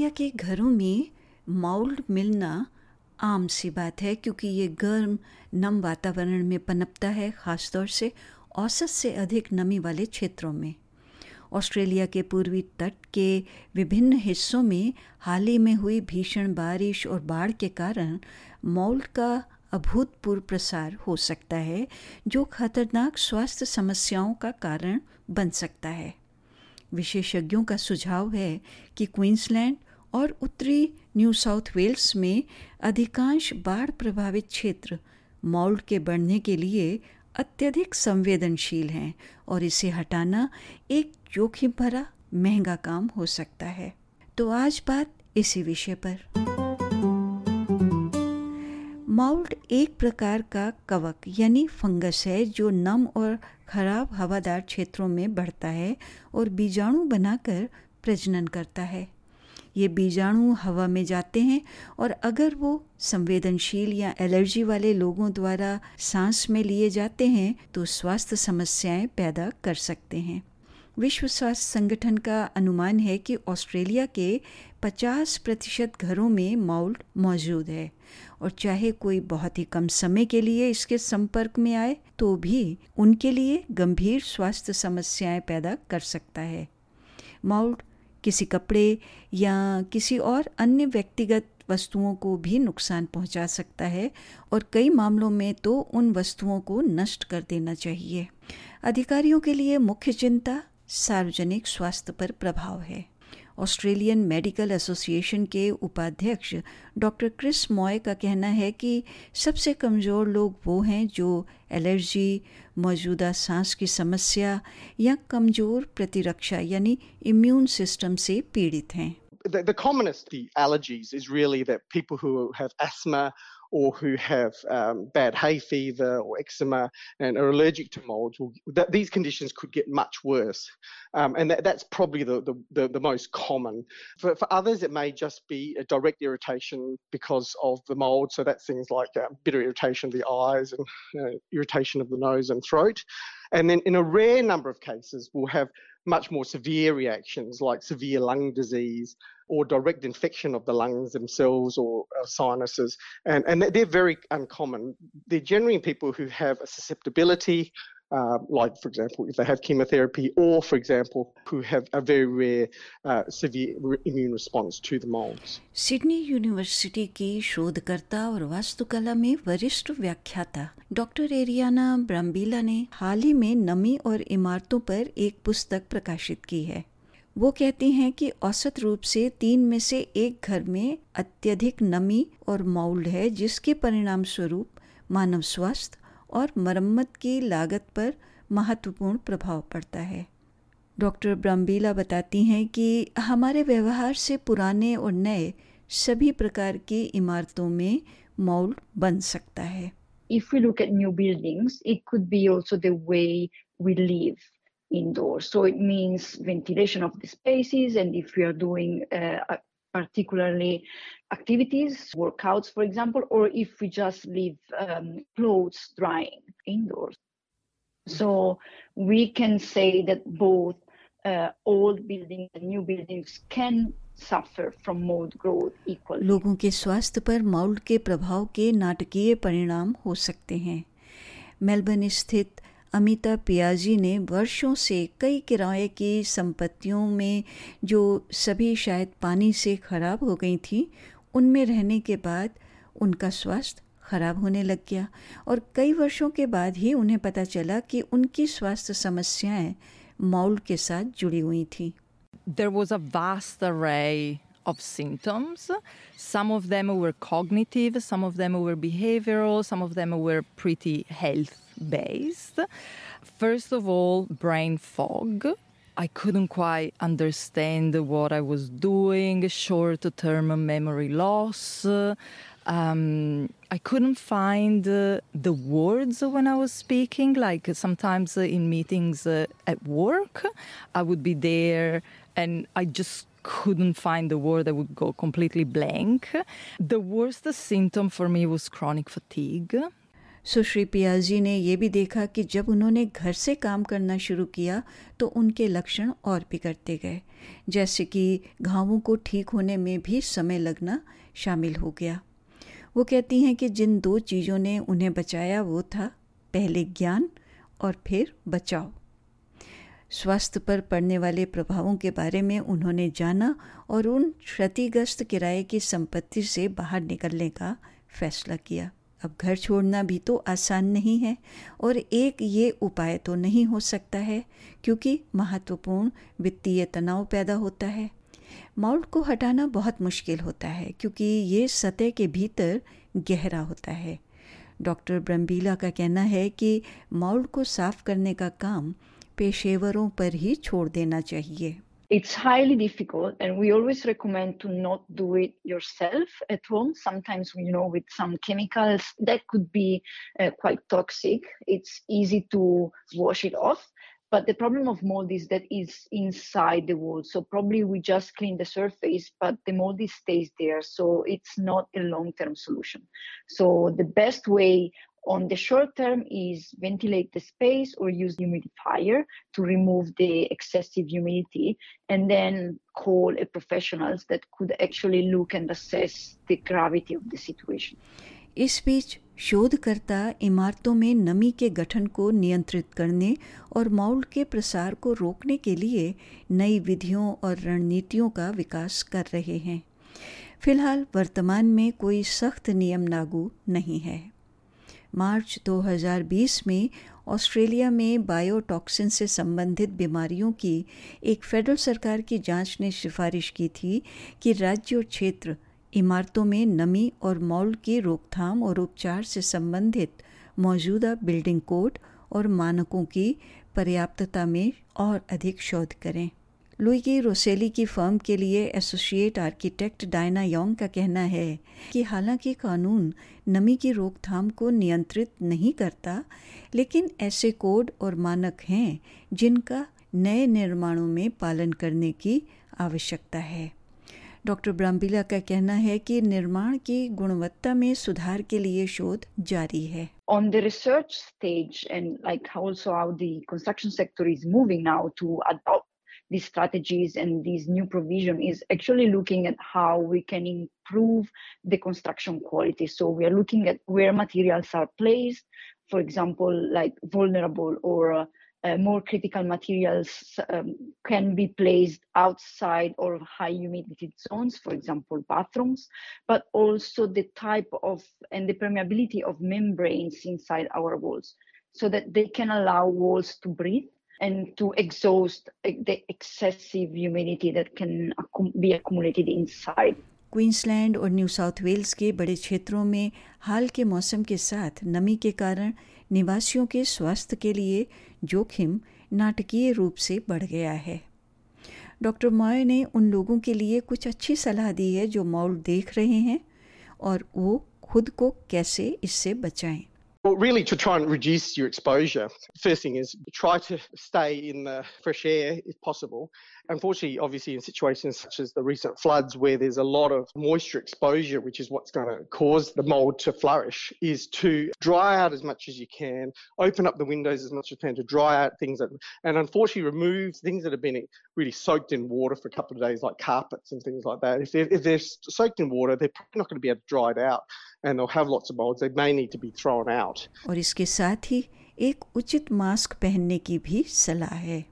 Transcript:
Australia के घरों में माउल्ड मिलना आम सी बात है क्योंकि ये गर्म, नम वातावरण में पनपता है, ख़ासतौर से औसत से अधिक नमी वाले क्षेत्रों में। ऑस्ट्रेलिया के पूर्वी तट के विभिन्न हिस्सों में हाल ही में हुई भीषण बारिश और बाढ़ के कारण मौल्ड का अभूतपूर्व प्रसार हो सकता है, जो खतरनाक स्वास्थ्य समस्याओं का कारण बन सकता है। विशेषज्ञों का सुझाव है कि क्वींसलैंड और उत्तरी न्यू साउथ वेल्स में अधिकांश बाढ़ प्रभावित क्षेत्र मॉल्ड के बढ़ने के लिए अत्यधिक संवेदनशील हैं और इसे हटाना एक जोखिम भरा, महँगा काम हो सकता है। तो आज बात इसी विषय पर। माउल्ड एक प्रकार का कवक, यानी फंगस है, जो नम और खराब हवादार क्षेत्रों में बढ़ता है और बीजाणु बनाकर प्रजनन करता है। ये बीजाणु हवा में जाते हैं और अगर वो संवेदनशील या एलर्जी वाले लोगों द्वारा सांस में लिए जाते हैं तो स्वास्थ्य समस्याएँ पैदा कर सकते हैं। विश्व स्वास्थ्य संगठन का अनुमान है कि ऑस्ट्रेलिया के 50 प्रतिशत घरों में माउल्ट मौजूद है और चाहे कोई बहुत ही कम समय के लिए इसके संपर्क में आए तो भी उनके लिए गंभीर स्वास्थ्य समस्याएँ पैदा कर सकता है। माउल्ड किसी कपड़े या किसी और अन्य व्यक्तिगत वस्तुओं को भी नुकसान पहुँचा सकता है और कई मामलों में तो उन वस्तुओं को नष्ट कर देना चाहिए। अधिकारियों के लिए मुख्य चिंता सार्वजनिक स्वास्थ्य पर प्रभाव है। ऑस्ट्रेलियन मेडिकल एसोसिएशन के उपाध्यक्ष डॉक्टर क्रिस मॉय का कहना है कि सबसे कमज़ोर लोग वो हैं जो एलर्जी मौजूदा सांस की समस्या या कमज़ोर प्रतिरक्षा यानी इम्यून सिस्टम से पीड़ित हैं। The, the commonest the allergies is really that people who have asthma or who have um, bad hay fever or eczema and are allergic to molds, will, that these conditions could get much worse. Um, and that, that's probably the, the, the, the, most common. For, for others, it may just be a direct irritation because of the mold. So that's things like uh, bitter irritation of the eyes and uh, irritation of the nose and throat. And then in a rare number of cases, we'll have much more severe reactions like severe lung disease or direct infection of the lungs themselves or uh, sinuses. And, and they're very uncommon. They're generally people who have a susceptibility, uh, like, for example, if they have chemotherapy, or, for example, who have a very rare uh, severe immune response to the molds. Sydney university की शोधकर्ता और वास्तुकला में वरिष्ठ व्याख्याता doctor Ariana ब्राम्बीला ने हाल ही में नमी और इमारतों पर एक पुस्तक प्रकाशित की है वो कहती हैं कि औसत रूप से तीन में से एक घर में अत्यधिक नमी और माउल्ड है जिसके परिणाम स्वरूप मानव स्वास्थ्य और मरम्मत की लागत पर महत्वपूर्ण प्रभाव पड़ता है। डॉक्टर ब्रम्बीला बताती हैं कि हमारे व्यवहार से पुराने और नए सभी प्रकार की इमारतों में माउल्ड बन सकता है। If we look at new buildings, it could be also the way we live. indoors. So it means ventilation of the spaces, and if we are doing uh, particularly activities, workouts, for example, or if we just leave um, clothes drying indoors. So we can say that both uh, old buildings and new buildings can suffer from mold growth equally. लोगों के स्वास्थ्य पर mould के प्रभाव के नाटकीय परिणाम हो सकते हैं मेलबर्न स्थित अमिता पियाजी ने वर्षों से कई किराए की संपत्तियों में, जो सभी शायद पानी से खराब हो गई थी, उनमें रहने के बाद उनका स्वास्थ्य खराब होने लग गया और कई वर्षों के बाद ही उन्हें पता चला कि उनकी स्वास्थ्य समस्याएँ माउल्ड के साथ जुड़ी हुई थी। There was a vast array of symptoms. Some of them were cognitive, some of them were behavioral, some of them were pretty health based. First of all, brain fog. I couldn't quite understand what I was doing, short term memory loss. Um, I couldn't find uh, the words when I was speaking. Like sometimes in meetings uh, at work, I would be there and I just couldn't find the word. I would go completely blank. The worst symptom for me was chronic fatigue. Sushri Piazzi ने यह भी देखा कि जब उन्होंने घर से काम करना शुरू किया तो उनके लक्षण और बिगड़ते गए जैसे कि घावों को ठीक होने में भी समय लगना शामिल हो गया वो कहती हैं कि जिन दो चीज़ों ने उन्हें बचाया वो था पहले ज्ञान और फिर बचाव स्वास्थ्य पर पड़ने वाले प्रभावों के बारे में उन्होंने जाना और उन क्षतिग्रस्त किराए की संपत्ति से बाहर निकलने का फैसला किया। अब घर छोड़ना भी तो आसान नहीं है और एक ये उपाय तो नहीं हो सकता है, क्योंकि महत्वपूर्ण वित्तीय तनाव पैदा होता है। माउल्ट को हटाना बहुत मुश्किल होता है, क्योंकि ये सतह के भीतर गहरा होता है। डॉक्टर ब्रम्बीला का कहना है कि माउल्ट को साफ़ करने का काम पेशेवरों पर ही छोड़ देना चाहिए it's highly difficult and we always recommend to not do it yourself at home sometimes you know with some chemicals that could be uh, quite toxic it's easy to wash it off but the problem of mold is that it's inside the wall so probably we just clean the surface but the mold stays there so it's not a long-term solution so the best way on the short term is ventilate the space or use humidifier to remove the excessive humidity and then call a professionals that could actually look and assess the gravity of the situation इस बीच शोधकर्ता इमारतों में नमी के गठन को नियंत्रित करने और माउल्ड के प्रसार को रोकने के लिए नई विधियों और रणनीतियों का विकास कर रहे हैं फ़िलहाल वर्तमान में कोई सख्त नियम लागू नहीं है मार्च 2020 में ऑस्ट्रेलिया में बायोटॉक्सिन से संबंधित बीमारियों की एक फेडरल सरकार की जाँच ने सिफारिश की थी कि राज्य और क्षेत्र इमारतों में नमी और मॉल की रोकथाम और उपचार से संबंधित मौजूदा बिल्डिंग कोड और मानकों की पर्याप्तता में और अधिक शोध करें। लुई रोसेली की फर्म के लिए एसोसिएट आर्किटेक्ट डायना योंग का कहना है कि हालाँकि कानून नमी की रोकथाम को नियंत्रित नहीं करता, लेकिन ऐसे कोड और मानक हैं जिनका नए निर्माणों में पालन करने की आवश्यकता है। डॉक्टर ब्राम्बिला का कहना है कि निर्माण की गुणवत्ता में सुधार के लिए शोध जारी है। On the research stage and, like, also how the construction sector is moving now to adopt these strategies and these new provision is actually looking at how we can improve the construction quality. So we are looking at where materials are placed for example like vulnerable or uh, more critical materials um, can be placed outside or high humidity zones, for example, bathrooms, but also the type of and the permeability of membranes inside our walls so that they can allow walls to breathe and to exhaust the excessive humidity that can be accumulated inside. Queensland और New South Wales के बड़े क्षेत्रों में हाल के मौसम के साथ नमी के कारण निवासियों के स्वास्थ्य के लिए जोखिम नाटकीय रूप से बढ़ गया है डॉक्टर मॉय ने उन लोगों के लिए कुछ अच्छी सलाह दी है जो मॉल देख रहे हैं और वो खुद को कैसे इससे बचाएँ Well, really, to try and reduce your exposure, first thing is try to stay in the fresh air if possible. Unfortunately, obviously, in situations such as the recent floods where there's a lot of moisture exposure, which is what's going to cause the mold to flourish, is to dry out as much as you can, open up the windows as much as you can to dry out things that, and unfortunately, remove things that have been really soaked in water for a couple of days, like carpets and things like that. If they're, if they're soaked in water, they're probably not going to be able to dry it out. And they'll have lots of molds. They may need to be thrown out. और इसके साथ ही एक उचित mask पहनने की भी सलाह है